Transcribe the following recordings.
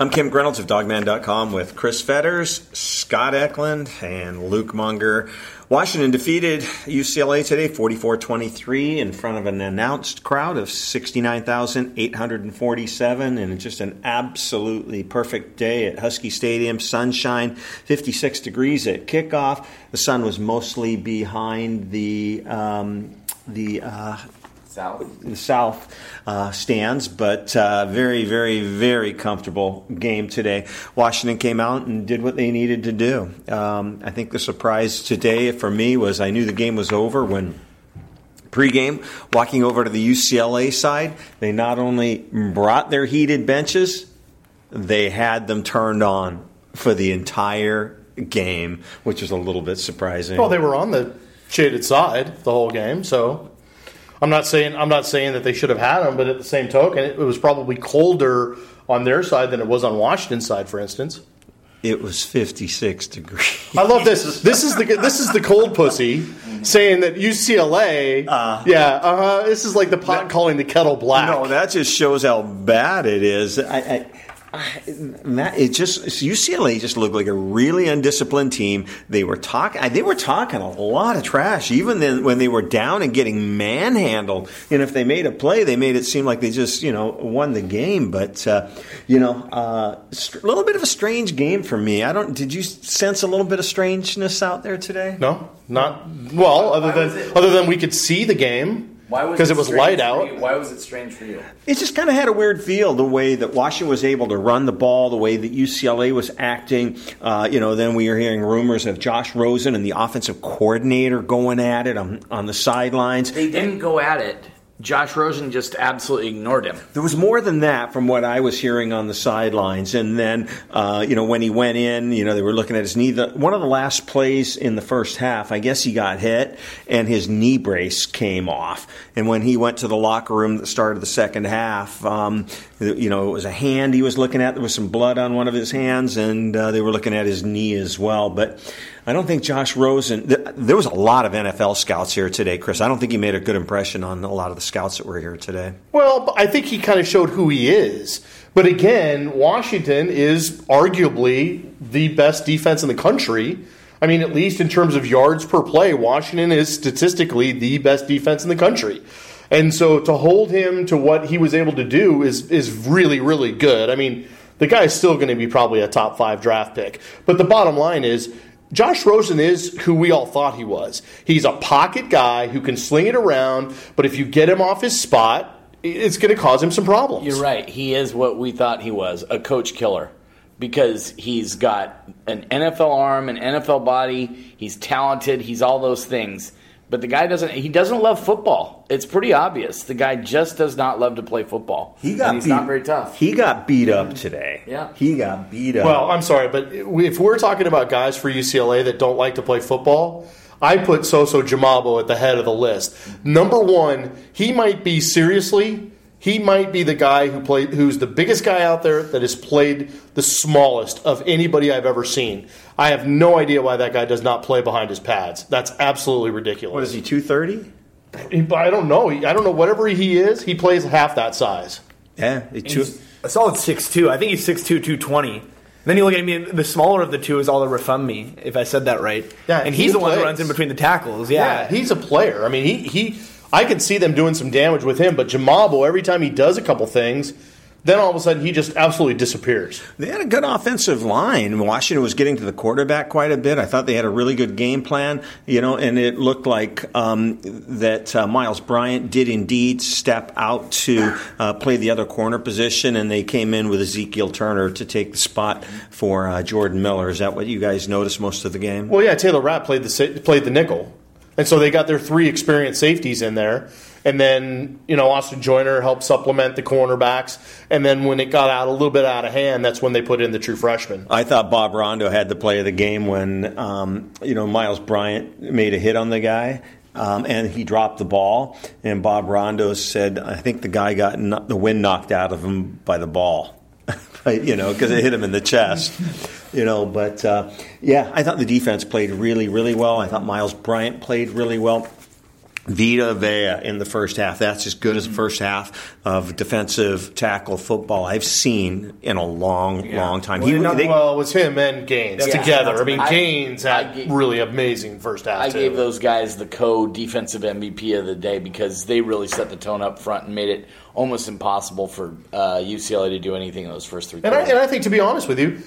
I'm Kim Grinolds of Dawgman.com with Chris Fetters, Scott Eklund, and Luke Munger. Washington defeated UCLA today 44 23 in front of an announced crowd of 69,847 and just an absolutely perfect day at Husky Stadium. Sunshine, 56 degrees at kickoff. The sun was mostly behind the. Um, the uh, South. the South uh, stands, but uh, very, very, very comfortable game today. Washington came out and did what they needed to do. Um, I think the surprise today for me was I knew the game was over when pregame, walking over to the UCLA side, they not only brought their heated benches, they had them turned on for the entire game, which was a little bit surprising. Well, they were on the shaded side the whole game, so I'm not saying I'm not saying that they should have had them, but at the same token, it was probably colder on their side than it was on Washington's side, for instance. it was 56 degrees. I love this. This is the this is the cold pussy saying that UCLA. yeah, uh huh. This is like the pot calling the kettle black. No, that just shows how bad it is. I, I, That, it just UCLA just looked like a really undisciplined team. They were talking. They were talking a lot of trash, even then when they were down and getting manhandled. And if they made a play, they made it seem like they just you know won the game. But uh, you know, uh, a little bit of a strange game for me. I don't. Did you sense a little bit of strangeness out there today? no, not well. Other than other than we could see the game Why was because it was light out. Why was it strange for you? It just kind of had a weird feel the way that Washington was able to run the ball, the way that UCLA was acting. Uh, you know, then we were hearing rumors of Josh Rosen and the offensive coordinator going at it on, on the sidelines. They didn't go at it. Josh Rosen just absolutely ignored him. There was more than that from what I was hearing on the sidelines. And then, uh, you know, when he went in, you know, they were looking at his knee. The, one of the last plays in the first half, I guess he got hit and his knee brace came off. And when he went to the locker room at the start of the second half, um, you know, it was a hand he was looking at. There was some blood on one of his hands, and uh, they were looking at his knee as well. But I don't think Josh Rosen. Th- there was a lot of NFL scouts here today, Chris. I don't think he made a good impression on a lot of the scouts that were here today. Well, I think he kind of showed who he is. But again, Washington is arguably the best defense in the country. I mean, at least in terms of yards per play, Washington is statistically the best defense in the country. And so to hold him to what he was able to do is is really really good. I mean, the guy is still going to be probably a top 5 draft pick. But the bottom line is Josh Rosen is who we all thought he was. He's a pocket guy who can sling it around, but if you get him off his spot, it's going to cause him some problems. You're right. He is what we thought he was a coach killer because he's got an NFL arm, an NFL body. He's talented. He's all those things. But the guy doesn't. He doesn't love football. It's pretty obvious. The guy just does not love to play football. He got and he's beat, not very tough. He got beat up today. Yeah. he got beat up. Well, I'm sorry, but if we're talking about guys for UCLA that don't like to play football, I put Soso Jamabo at the head of the list. Number one, he might be seriously. He might be the guy who played, who's the biggest guy out there that has played the smallest of anybody I've ever seen. I have no idea why that guy does not play behind his pads. That's absolutely ridiculous. what is he? Two thirty? I don't know. I don't know. Whatever he is, he plays half that size. Yeah, he two, He's a solid 6'2". I think he's 6'2", 220. Then you look at me, the smaller of the two is Olorunfunmi, if I said that right. Yeah, and he he's the one plays. that runs in between the tackles. Yeah, Yeah, he's a player. I mean, he he. I could see them doing some damage with him, but Jamabo, every time he does a couple things, then all of a sudden he just absolutely disappears. They had a good offensive line. Washington was getting to the quarterback quite a bit. I thought they had a really good game plan, you know, and it looked like um, that uh, Myles Bryant did indeed step out to uh, play the other corner position, and they came in with Ezekiel Turner to take the spot for uh, Jordan Miller. Is that what you guys noticed most of the game? Well, yeah, Taylor Rapp played the played the nickel, and so they got their three experienced safeties in there. And then you know Austin Joyner helped supplement the cornerbacks, and then when it got out a little bit out of hand, that's when they put in the true freshman. I thought Bob Rondeau had the play of the game when um, you know Myles Bryant made a hit on the guy. Um, and he dropped the ball, and Bob Rondeau said, "I think the guy got the wind knocked out of him by the ball, You know, because it hit him in the chest, you know." But uh, yeah, I thought the defense played really, really well. I thought Myles Bryant played really well. Vita Vea in the first half. That's as good as the first half of defensive tackle football I've seen in a long, long time. Well, not- well, it was him and Gaines Yeah. together. I mean, I- Gaines had I gave- really amazing first half. I too. gave those guys the co-defensive MVP of the day because they really set the tone up front and made it almost impossible for uh, UCLA to do anything in those first three. And I, and I think, to be honest with you,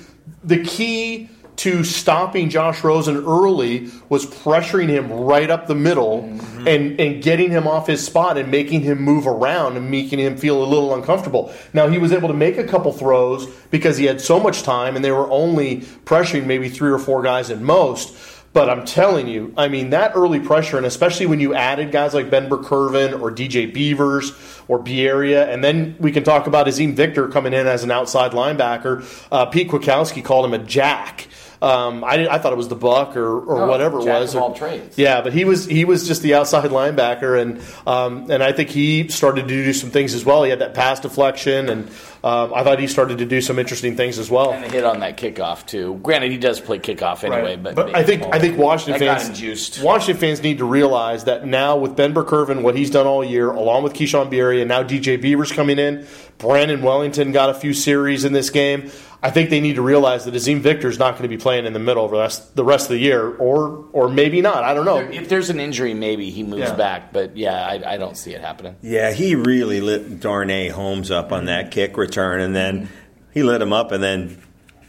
the key to stopping Josh Rosen early was pressuring him right up the middle and, and getting him off his spot and making him move around and making him feel a little uncomfortable. Now, he was able to make a couple throws because he had so much time and they were only pressuring maybe three or four guys at most. But I'm telling you, I mean, that early pressure, and especially when you added guys like Ben Burr-Kirven or DJ Beavers or Bierria, and then we can talk about Azeem Victor coming in as an outside linebacker. Uh, Pete Kwiatkowski called him a jack. Um, I, I thought it was the buck or, or Oh, whatever it was. trades. Yeah, but he was he was just the outside linebacker, and um, and I think he started to do some things as well. He had that pass deflection, and um, I thought he started to do some interesting things as well. and hit on that kickoff too. Granted, he does play kickoff anyway, but, But I think I think Washington fans. Washington fans need to realize that now with Ben Burr-Kirven, what he's done all year, along with Keishawn Bierria, and now DJ Beavers coming in, Brandon Wellington got a few series in this game. I think they need to realize that Azeem Victor is not going to be playing in the middle for the rest, the rest of the year, or or maybe not. I don't know. if there's an injury, maybe he moves Yeah. back. But yeah, I, I don't see it happening. Yeah, he really lit Darnay Holmes up on that kick return, and then he lit him up, and then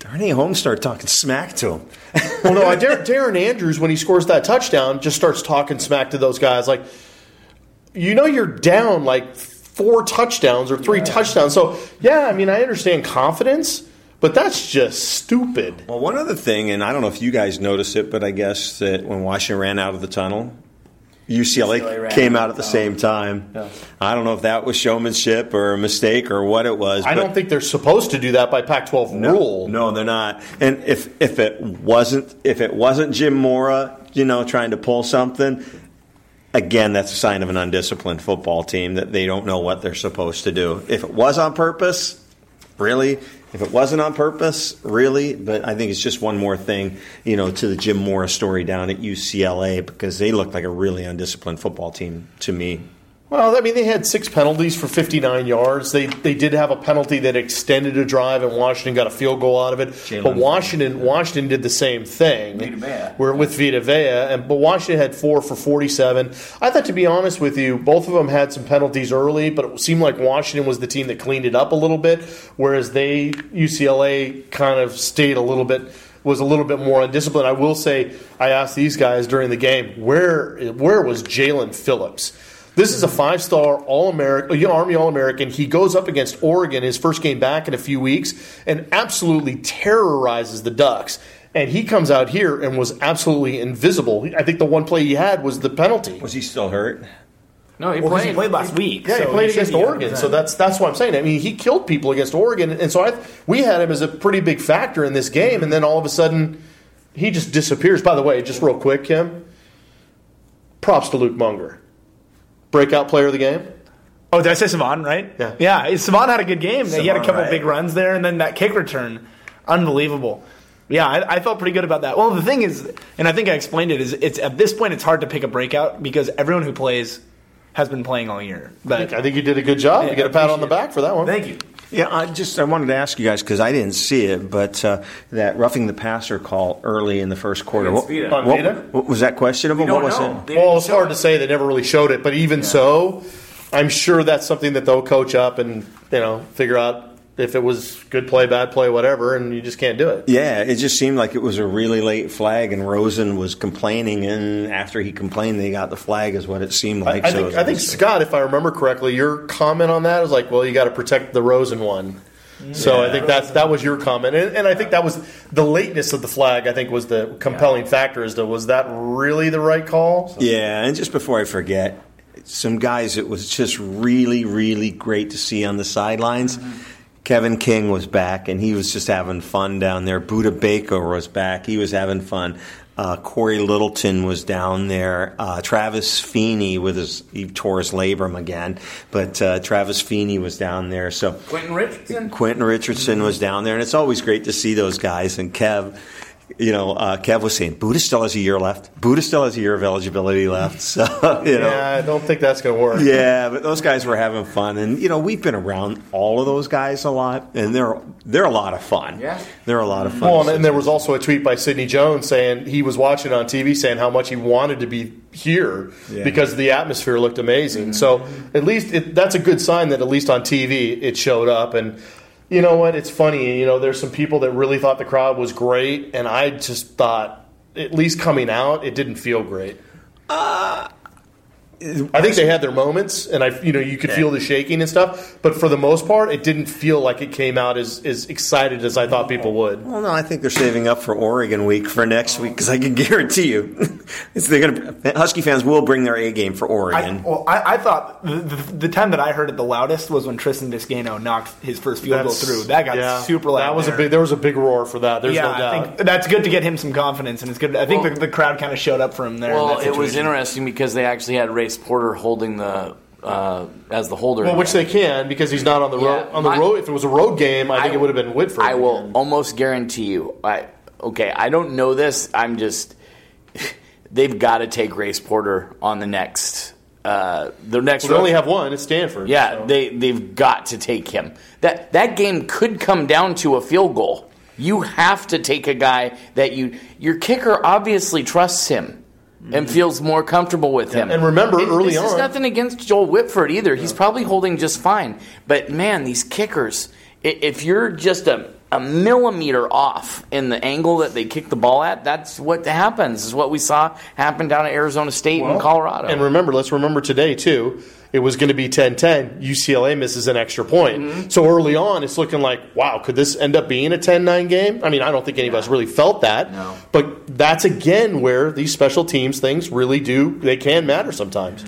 Darnay Holmes started talking smack to him. well, no, I Dar- Darren Andrews when he scores that touchdown just starts talking smack to those guys like, you know, you're down like four touchdowns or three touchdowns. So yeah, I mean, I understand confidence, but that's just stupid. Well, one other thing, and I don't know if you guys noticed it, but I guess that when Washington ran out of the tunnel, UCLA, UCLA came out out at the the same time. I don't know if that was showmanship or a mistake or what it was. I don't think they're supposed to do that by Pac-12 rule. No, they're not. And if if it wasn't if it wasn't Jim Mora, you know, trying to pull something, again, that's a sign of an undisciplined football team that they don't know what they're supposed to do. If it was on purpose, really. If it wasn't on purpose, really, but I think it's just one more thing, you know, to the Jim Mora story down at UCLA because they look like a really undisciplined football team to me. Well, I mean, they had six penalties for 59 yards. They they did have a penalty that extended a drive, and Washington got a field goal out of it. Jaelan. But Washington Washington did the same thing. Vita. We're with Vita Vea, and but Washington had four for 47. I thought, to be honest with you, both of them had some penalties early, but it seemed like Washington was the team that cleaned it up a little bit, whereas they UCLA kind of stayed a little bit was a little bit more undisciplined. I will say, I asked these guys during the game, where where was Jaelan Phillips? This is a five star All American, uh, Army All American. He goes up against Oregon, his first game back in a few weeks, and absolutely terrorizes the Ducks. And he comes out here and was absolutely invisible. I think the one play he had was the penalty. Was he still hurt? No, he Well, 'cause played. he played last week. Yeah, he played should against Oregon, so that's that's what I'm saying. I mean, he killed people against Oregon, and so I we had him as a pretty big factor in this game, and then all of a sudden, he just disappears. By the way, just real quick, Kim, props to Luke Munger, breakout player of the game. Oh, did I say Salvon, right? Yeah. Yeah, Salvon had a good game. he had a couple right. big runs there, and then that kick return, unbelievable. Yeah, I, I felt pretty good about that. Well, the thing is, and I think I explained it, is it's at this point it's hard to pick a breakout because everyone who plays has been playing all year. I think, I think you did a good job. Yeah, you get a pat on the back for that one. thank you. Yeah, I just I wanted to ask you guys because I didn't see it, but uh, that roughing the passer call early in the first quarter. Against What, what- what- was that questionable? What was know. it? They Well, it's hard it. to say. They never really showed it, but even so, I'm sure that's something that they'll coach up and you know figure out if it was good play, bad play, whatever, and you just can't do it. Yeah, it just seemed like it was a really late flag, and Rosen was complaining, and after he complained, they got the flag, is what it seemed like. I so think, I think. Scott, if I remember correctly, your comment on that is like, well, you got to protect the Rosen one. So I think that's that was your comment, and, and I think that was the lateness of the flag. I think was the compelling factor as to was that really the right call? Yeah, and just before I forget, some guys it was just really, really great to see on the sidelines. Mm-hmm. Kevin King was back, and he was just having fun down there. Budda Baker was back; he was having fun. Uh, Cory Littleton was down there. Uh, Travis Feeney with his he tore his labrum again, but uh, Travis Feeney was down there. So Quentin Richardson. Quentin Richardson was down there, and it's always great to see those guys. And Kev, you know, uh, Kev was saying Budda still has a year left. Budda still has a year of eligibility left. So you know, Yeah, I don't think that's going to work. yeah, but those guys were having fun, and you know we've been around all of those guys a lot, and they're they're a lot of fun. Yeah. they're a lot of fun. Well, and, there was also a tweet by Sidney Jones saying he was watching on TV saying how much he wanted to be here Yeah. because the atmosphere looked amazing. So at least it, that's a good sign that at least on TV it showed up. And you know what? It's funny. You know, there's some people that really thought the crowd was great, and I just thought at least coming out it didn't feel great. Uh, I think they had their moments, and I, you know, you could feel the shaking and stuff. But for the most part, it didn't feel like it came out as, as excited as I thought people would. Well, no, I think they're saving up for Oregon week for next week because I can guarantee you, they're going Husky fans will bring their A game for I, Oregon. well, I, I thought the, the, the time that I heard it the loudest was when Tristan Vizcaino knocked his first field goal through. That got yeah, super loud. That was there. a big. There was a big roar for that. There's yeah, no doubt. I think that's good to get him some confidence, and it's good. I think Well- the, the crowd kind of showed up for him there. Well, it was interesting because they actually had Race Porter holding the uh, as the holder. well, which they can because he's not on the road. Yeah, On the my- road, if it was a road game, I think I- it would have been Whitford. I will almost guarantee you. I okay. I don't know this. I'm just. They've got to take Race Porter on the next. Uh, the next. Well, they only have one. It's Stanford. Yeah, so. they they've got to take him. That that game could come down to a field goal. You have to take a guy that you your kicker obviously trusts him Mm-hmm. and feels more comfortable with him. And remember, early on this is nothing against Joel Whitford either. He's probably holding just fine. But man, these kickers, if you're just a a millimeter off in the angle that they kick the ball at, that's what happens. Is what we saw happen down at Arizona State and Colorado. And remember, let's remember today too. It was going to be 10-10. UCLA misses an extra point. Mm-hmm. So early on, it's looking like, wow, could this end up being a 10-9 game? I mean, I don't think any of us really felt that. No. But that's again where these special teams things really do. They can matter sometimes.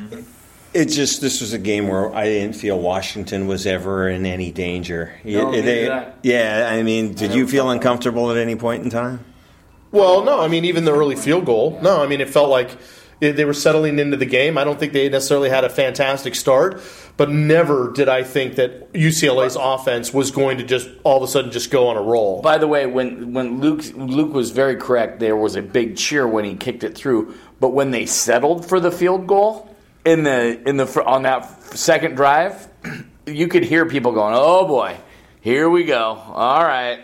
It just this was a game where I didn't feel Washington was ever in any danger. No, They- neither yeah, I mean, did you feel uncomfortable at any point in time? Well, no, I mean even the early field goal. No, I mean it felt like they they were settling into the game. I don't think they necessarily had a fantastic start, but never did I think that UCLA's offense was going to just all of a sudden just go on a roll. By the way, when when Luke Luke was very correct, there was a big cheer when he kicked it through. But when they settled for the field goal in the in the on that second drive, you could hear people going, "Oh boy, here we go. All right."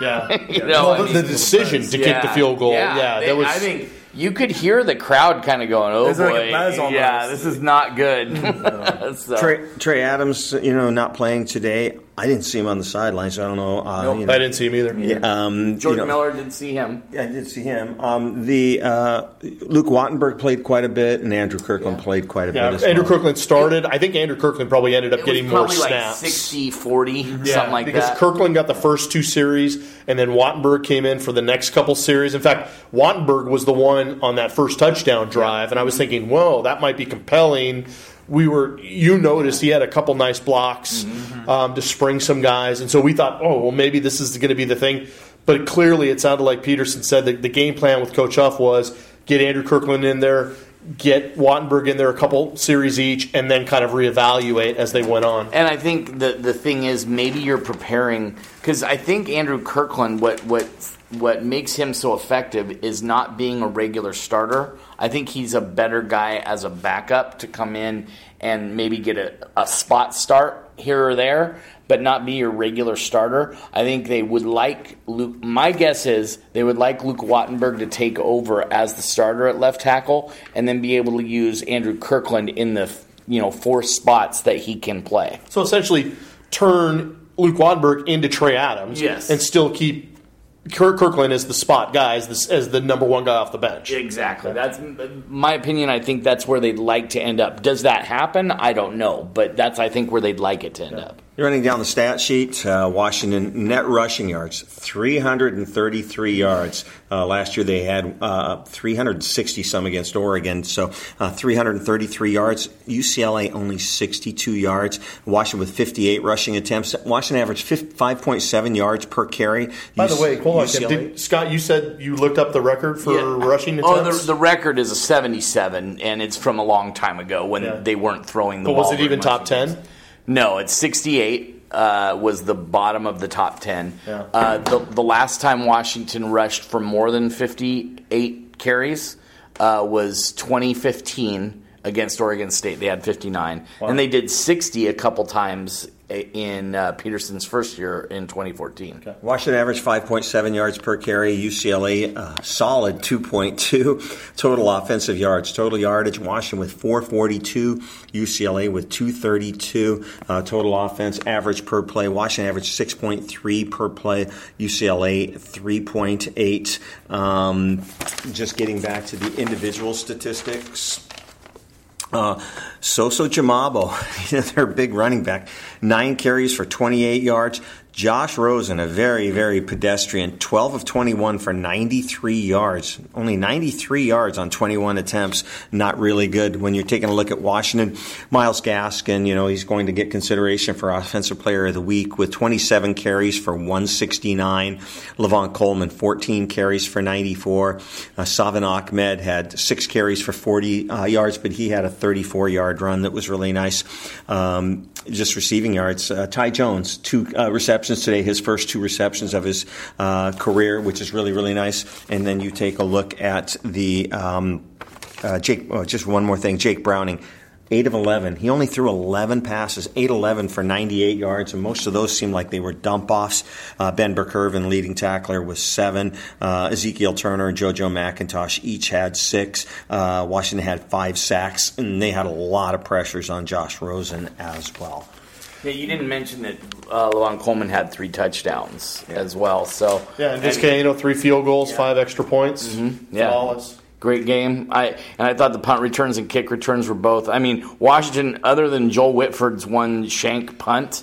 yeah, You know, well, I the, mean- the decision to kick the field goal. Yeah, they- that was. I think you could hear the crowd kind of going, "Oh There's like boy, a buzz yeah, this is not good." so, Trey, Trey Adams, you know, not playing today. I didn't see him on the sidelines. So I don't know. Uh, Nope. you know, I didn't see him either. Yeah, um, Jordan you know, Miller did see him. I did see him. Um, the uh, Luke Wattenberg played quite a bit, and Andrew Kirkland played quite a Yeah, bit as Andrew well. Kirkland started. I think Andrew Kirkland probably ended up It getting was more probably like snaps. 60, 40, Yeah, something like because that. Because Kirkland got the first two series, and then Wattenberg came in for the next couple series. In fact, Wattenberg was the one on that first touchdown drive, and I was thinking, whoa, that might be compelling. We were, you noticed he had a couple nice blocks Mm-hmm. um, to spring some guys, and so we thought, oh, well, maybe this is going to be the thing. But clearly, it sounded like Petersen said that the game plan with Coach Huff was get Andrew Kirkland in there, get Wattenberg in there a couple series each, and then kind of reevaluate as they went on. And I think the the thing is maybe you're preparing because I think Andrew Kirkland what what what makes him so effective is not being a regular starter. I think he's a better guy as a backup to come in and maybe get a, a spot start here or there, but not be your regular starter. I think they would like Luke. My guess is they would like Luke Wattenberg to take over as the starter at left tackle, and then be able to use Andrew Kirkland in the you know four spots that he can play. So essentially, turn Luke Wattenberg into Trey Adams, Yes. and still keep Kirk Kirkland is the spot guy, as the, as the number one guy off the bench. Exactly. That's my opinion. I think that's where they'd like to end up. Does that happen? I don't know, but that's I think where they'd like it to end up. Running down the stat sheet, uh, Washington net rushing yards, 333 yards. Uh, last year they had uh, 360 some against Oregon, so uh, 333 yards. UCLA only 62 yards. Washington with 58 rushing attempts. Washington averaged 5.7 yards per carry. By the way, hold on, Did, Scott. You said you looked up the record for rushing Oh, attempts. the, the record is a 77, and it's from a long time ago when Yeah. they weren't throwing the but ball. was it even much top against- ten? No, it's 68. uh, was the bottom of the top 10. Yeah. Uh, the, the last time Washington rushed for more than 58 carries uh, was 2015 against Oregon State. They had 59. And they did 60 a couple times in uh, Petersen's first year in 2014. Washington averaged 5.7 yards per carry. UCLA uh, solid 2.2 total offensive yards. Total yardage. Washington with 442. UCLA with 232 uh, total offense average per play. Washington averaged 6.3 per play. UCLA 3.8. Um, just getting back to the individual statistics. Uh, Soso Jamabo, their big running back, nine carries for 28 yards. Josh Rosen, a very, very pedestrian, 12 of 21 for 93 yards. Only 93 yards on 21 attempts. Not really good when you're taking a look at Washington. Myles Gaskin, you know, he's going to get consideration for Offensive Player of the Week with 27 carries for 169. Lavon Coleman, 14 carries for 94. Uh, Salvon Ahmed had six carries for 40 uh, yards, but he had a 34 yard run that was really nice. Um, just receiving yards. Uh, Ty Jones, two uh, receptions today, his first two receptions of his uh, career, which is really, really nice. And then you take a look at the um, uh, Jake, oh, just one more thing Jake Browning. 8 of 11. He only threw 11 passes, 8 11 for 98 yards, and most of those seemed like they were dump offs. Uh, ben Burr-Kirven, leading tackler, was 7. Uh, Ezekiel Turner and JoJo McIntosh each had 6. Uh, Washington had 5 sacks, and they had a lot of pressures on Josh Rosen as well. Yeah, you didn't mention that uh, Lavon Coleman had three touchdowns as well. So Yeah, and Vizcaino, you know, three field goals, five extra points. Yeah. Flawless. Great game. I and I thought the punt returns and kick returns were both. I mean, Washington, other than Joel Whitford's one shank punt,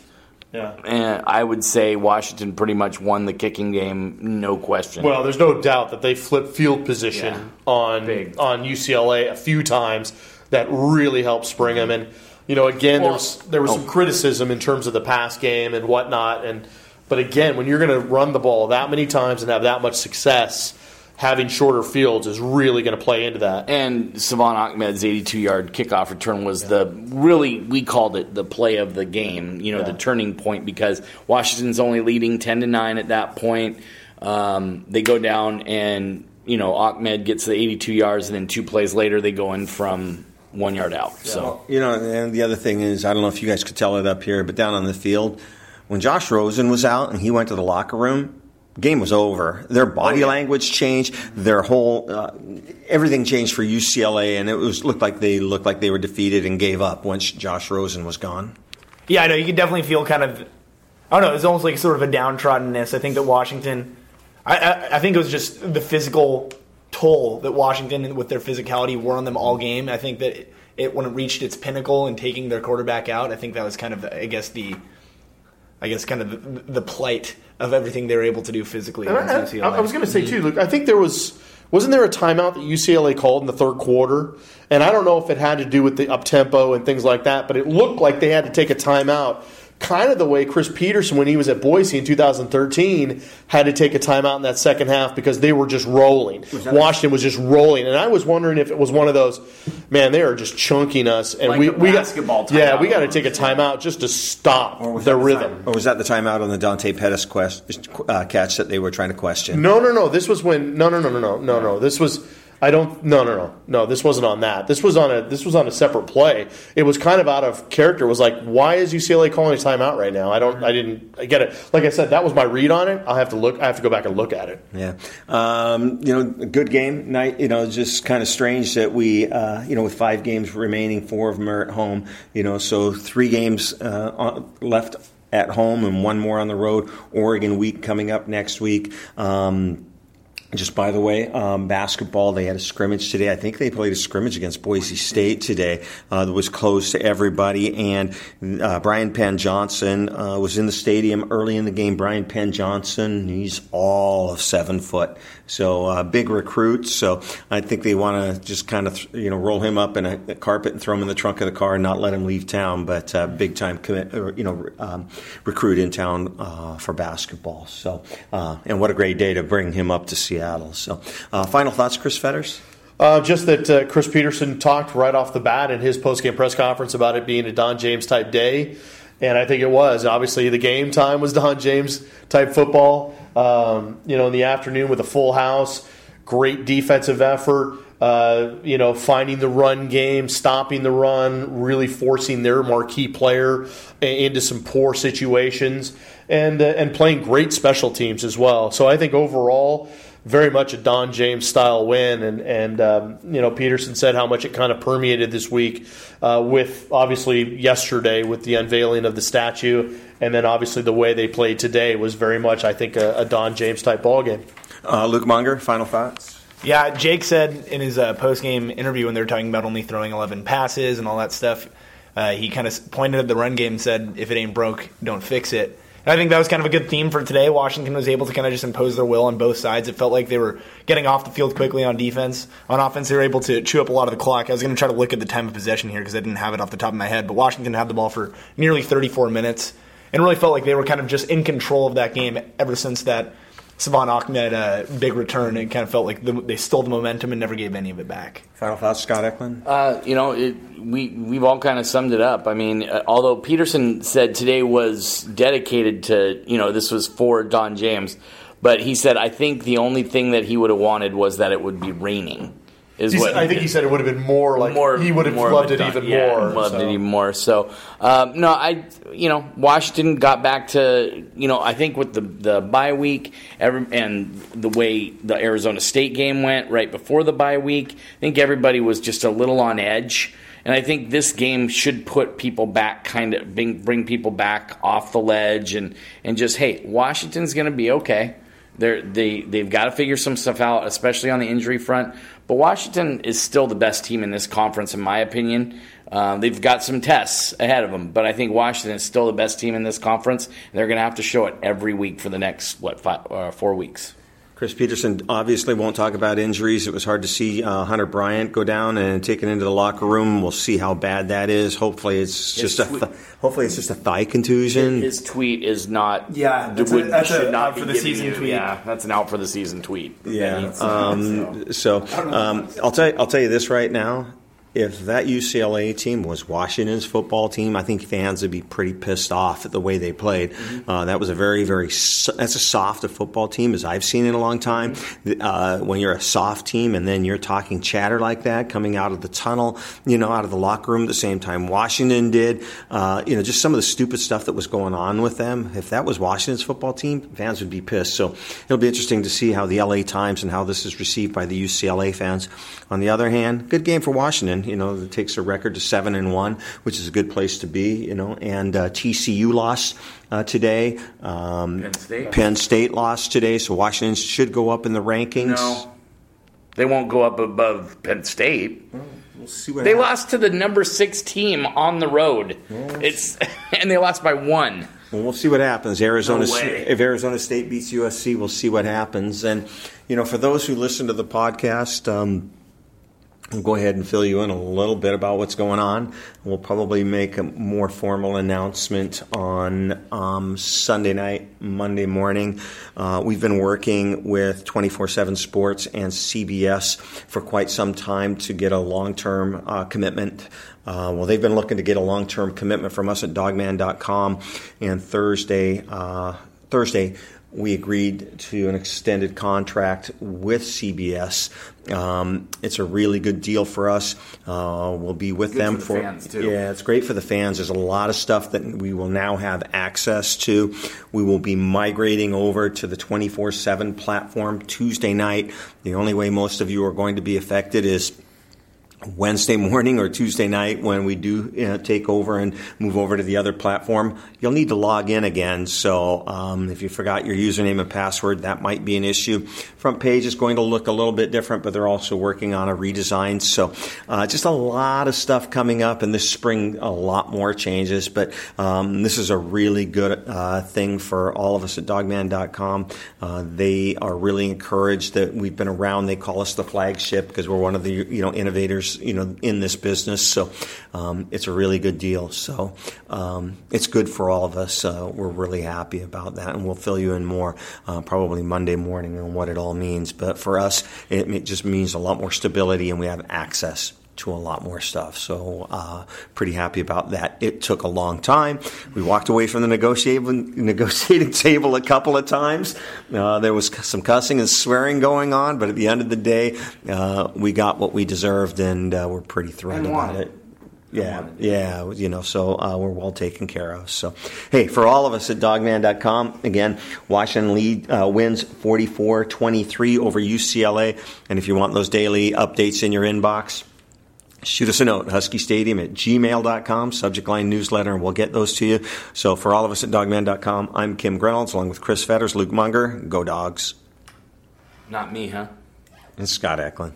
Yeah. eh, I would say Washington pretty much won the kicking game, no question. Well, there's no doubt that they flipped field position Yeah. on Big. on UCLA a few times. That really helped spring them. And you know, again, there was there was some criticism in terms of the pass game and whatnot. And but again, when you're going to run the ball that many times and have that much success, having shorter fields is really going to play into that. and Salvon Ahmed's 82 yard kickoff return was the really, we called it the play of the game, you know, the turning point because Washington's only leading 10 to 9 at that point. Um, they go down and, you know, Ahmed gets the 82 yards and then two plays later they go in from one yard out. So, You know, and the other thing is, I don't know if you guys could tell it up here, but down on the field, when Josh Rosen was out and he went to the locker room, game was over. Their body language changed. Their whole uh, everything changed for UCLA, and it was looked like they looked like they were defeated and gave up once Josh Rosen was gone. Yeah, I know. You could definitely feel kind of. I don't know. It's almost like sort of a downtroddenness. I think that Washington. I, I, I think it was just the physical toll that Washington, with their physicality, wore on them all game. I think that it, it when it reached its pinnacle and taking their quarterback out, I think that was kind of, the, I guess the, I guess kind of the, the plight of everything they were able to do physically I, against I- I was going to say too, mm-hmm. Luke. I think there was wasn't there a timeout that UCLA called in the third quarter, and I don't know if it had to do with the up tempo and things like that, but it looked like they had to take a timeout. Kind of the way Chris Petersen, when he was at Boise in 2013, had to take a timeout in that second half because they were just rolling. Washington was just rolling, and I was wondering if it was one of those, man, they are just chunking us, and Like we we basketball got yeah, we got to take a timeout just to stop was the rhythm. time- Or was that the timeout on the Dante Pettis quest, uh, catch that they were trying to question? No, no, no. This was when. No, no, no, no, no, no, no. This was. I don't. No, no, no, no. This wasn't on that. This was on a. This was on a separate play. It was kind of out of character. It was like, why is UCLA calling a timeout right now? I don't. I didn't. I get it. Like I said, that was my read on it. I'll have to look. I have to go back and look at it. Yeah, um, you know, good game night. You know, just kind of strange that we, uh, you know, with five games remaining, four of them are at home. You know, so three games uh, left at home and one more on the road. Oregon week coming up next week. Um, just by the way, um, basketball, they had a scrimmage today. I think they played a scrimmage against Boise State today uh, that was closed to everybody. And uh, Brian Penn Johnson uh, was in the stadium early in the game. Brian Penn Johnson, he's all of seven foot. So uh, big recruit. So I think they want to just kind of, you know, roll him up in a, a carpet and throw him in the trunk of the car and not let him leave town. But uh, big time, commit, or, you know, um, recruit in town uh, for basketball. So, and what a great day to bring him up to Seattle. So, uh, final thoughts, Chris Fetters? Uh, just that uh, Chris Petersen talked right off the bat in his post game press conference about it being a Don James type day. and I think it was. Obviously, the game time was Don James type football. Um, you know, in the afternoon with a full house, great defensive effort. Uh, you know, finding the run game, stopping the run, really forcing their marquee player into some poor situations, and uh, and playing great special teams as well. So I think overall, very much a Don James style win. And and um, you know, Petersen said how much it kind of permeated this week uh, with obviously yesterday with the unveiling of the statue, and then obviously the way they played today was very much I think a, a Don James type ball game. Uh, Luke Munger, final thoughts. Yeah, Jake said in his uh, post game interview when they were talking about only throwing 11 passes and all that stuff, uh, he kind of pointed at the run game and said, if it ain't broke, don't fix it. And I think that was kind of a good theme for today. Washington was able to kind of just impose their will on both sides. It felt like they were getting off the field quickly on defense. On offense, they were able to chew up a lot of the clock. I was going to try to look at the time of possession here because I didn't have it off the top of my head, but Washington had the ball for nearly 34 minutes and really felt like they were kind of just in control of that game ever since that Salvon Ahmed uh, big return. It kind of felt like the, they stole the momentum and never gave any of it back. Final thoughts, Scott Eklund. Uh, you know, it, we we've all kind of summed it up. I mean, uh, although Petersen said today was dedicated to, you know, this was for Don James, but he said I think the only thing that he would have wanted was that it would be raining. Is He what said- I think he said it would have been more like more, he would have loved it Don- even yeah, more. Loved so. it even more. So um, no, I you know Washington got back to you know I think with the the bye week every, and the way the Arizona State game went right before the bye week, I think everybody was just a little on edge. And I think this game should put people back, kind of bring, bring people back off the ledge, and, and just hey, Washington's going to be okay. They're, they they've got to figure some stuff out, especially on the injury front. But Washington is still the best team in this conference, in my opinion. Uh, they've got some tests ahead of them, but I think Washington is still the best team in this conference. They're going to have to show it every week for the next what five, uh, four weeks. Chris Petersen obviously won't talk about injuries. It was hard to see uh, Hunter Bryant go down and taken into the locker room. We'll see how bad that is. Hopefully, it's His just a th- hopefully it's just a thigh contusion. His tweet is not. Yeah, that's a- would- that's a not out be for the season you- tweet. Yeah, that's an out for the season tweet. Yeah. Um, so um, I'll tell you, I'll tell you this right now. If that UCLA team was Washington's football team, I think fans would be pretty pissed off at the way they played. Mm-hmm. Uh, that was a very, very that's a soft a football team as I've seen in a long time. Mm-hmm. Uh, when you're a soft team and then you're talking chatter like that coming out of the tunnel, you know, out of the locker room at the same time Washington did, uh, you know, just some of the stupid stuff that was going on with them. If that was Washington's football team, fans would be pissed. So it'll be interesting to see how the LA Times and how this is received by the UCLA fans. On the other hand, good game for Washington. You know, it takes a record to seven and one, which is a good place to be. You know, and uh, TCU lost uh, today. Um, Penn State. Penn State lost today, so Washington should go up in the rankings. No, they won't go up above Penn State. We'll see what They happens. lost to the number six team on the road. It's and they lost by one. Well, we'll see what happens. Arizona, No if Arizona State beats USC, we'll see what happens. And you know, for those who listen to the podcast, um, we'll go ahead and fill you in a little bit about what's going on. We'll probably make a more formal announcement on um, Sunday night, Monday morning. Uh, we've been working with 24 7 Sports and CBS for quite some time to get a long term uh, commitment. Uh, well, they've been looking to get a long term commitment from us at dawgman.com. And Thursday, uh, Thursday, we agreed to an extended contract with CBS. Um, it's a really good deal for us. Uh, we'll be with Good them for the fans, too. yeah, it's great for the fans. There's a lot of stuff that we will now have access to. We will be migrating over to the 24 7 platform Tuesday night. The only way most of you are going to be affected is Wednesday morning or Tuesday night when we do you know, take over and move over to the other platform, you'll need to log in again. So um, if you forgot your username and password, that might be an issue. Front page is going to look a little bit different, but they're also working on a redesign. So uh, just a lot of stuff coming up, and this spring a lot more changes. But um, this is a really good uh, thing for all of us at Dawgman.com. Uh, they are really encouraged that we've been around. They call us the flagship because we're one of the you know innovators you know in this business. So um, it's a really good deal. So um, it's good for all of us. Uh, we're really happy about that, and we'll fill you in more uh, probably Monday morning on what it all means. But for us, it, it just means a lot more stability, and we have access to a lot more stuff. So, uh, pretty happy about that. It took a long time. We walked away from the negotiating, negotiating table a couple of times. Uh, there was some cussing and swearing going on, but at the end of the day, uh, we got what we deserved, and uh, we're pretty thrilled about it. Yeah, yeah, you know, so uh, we're well taken care of. So, hey, for all of us at dawgman.com, again, Washington lead uh, wins 44 23 over UCLA. And if you want those daily updates in your inbox, shoot us a note, Husky Stadium at gmail.com, subject line newsletter, and we'll get those to you. So, for all of us at dawgman.com, I'm Kim Grinolds, along with Chris Fetters, Luke Munger, go dogs, Not me, huh? and Scott Eklund.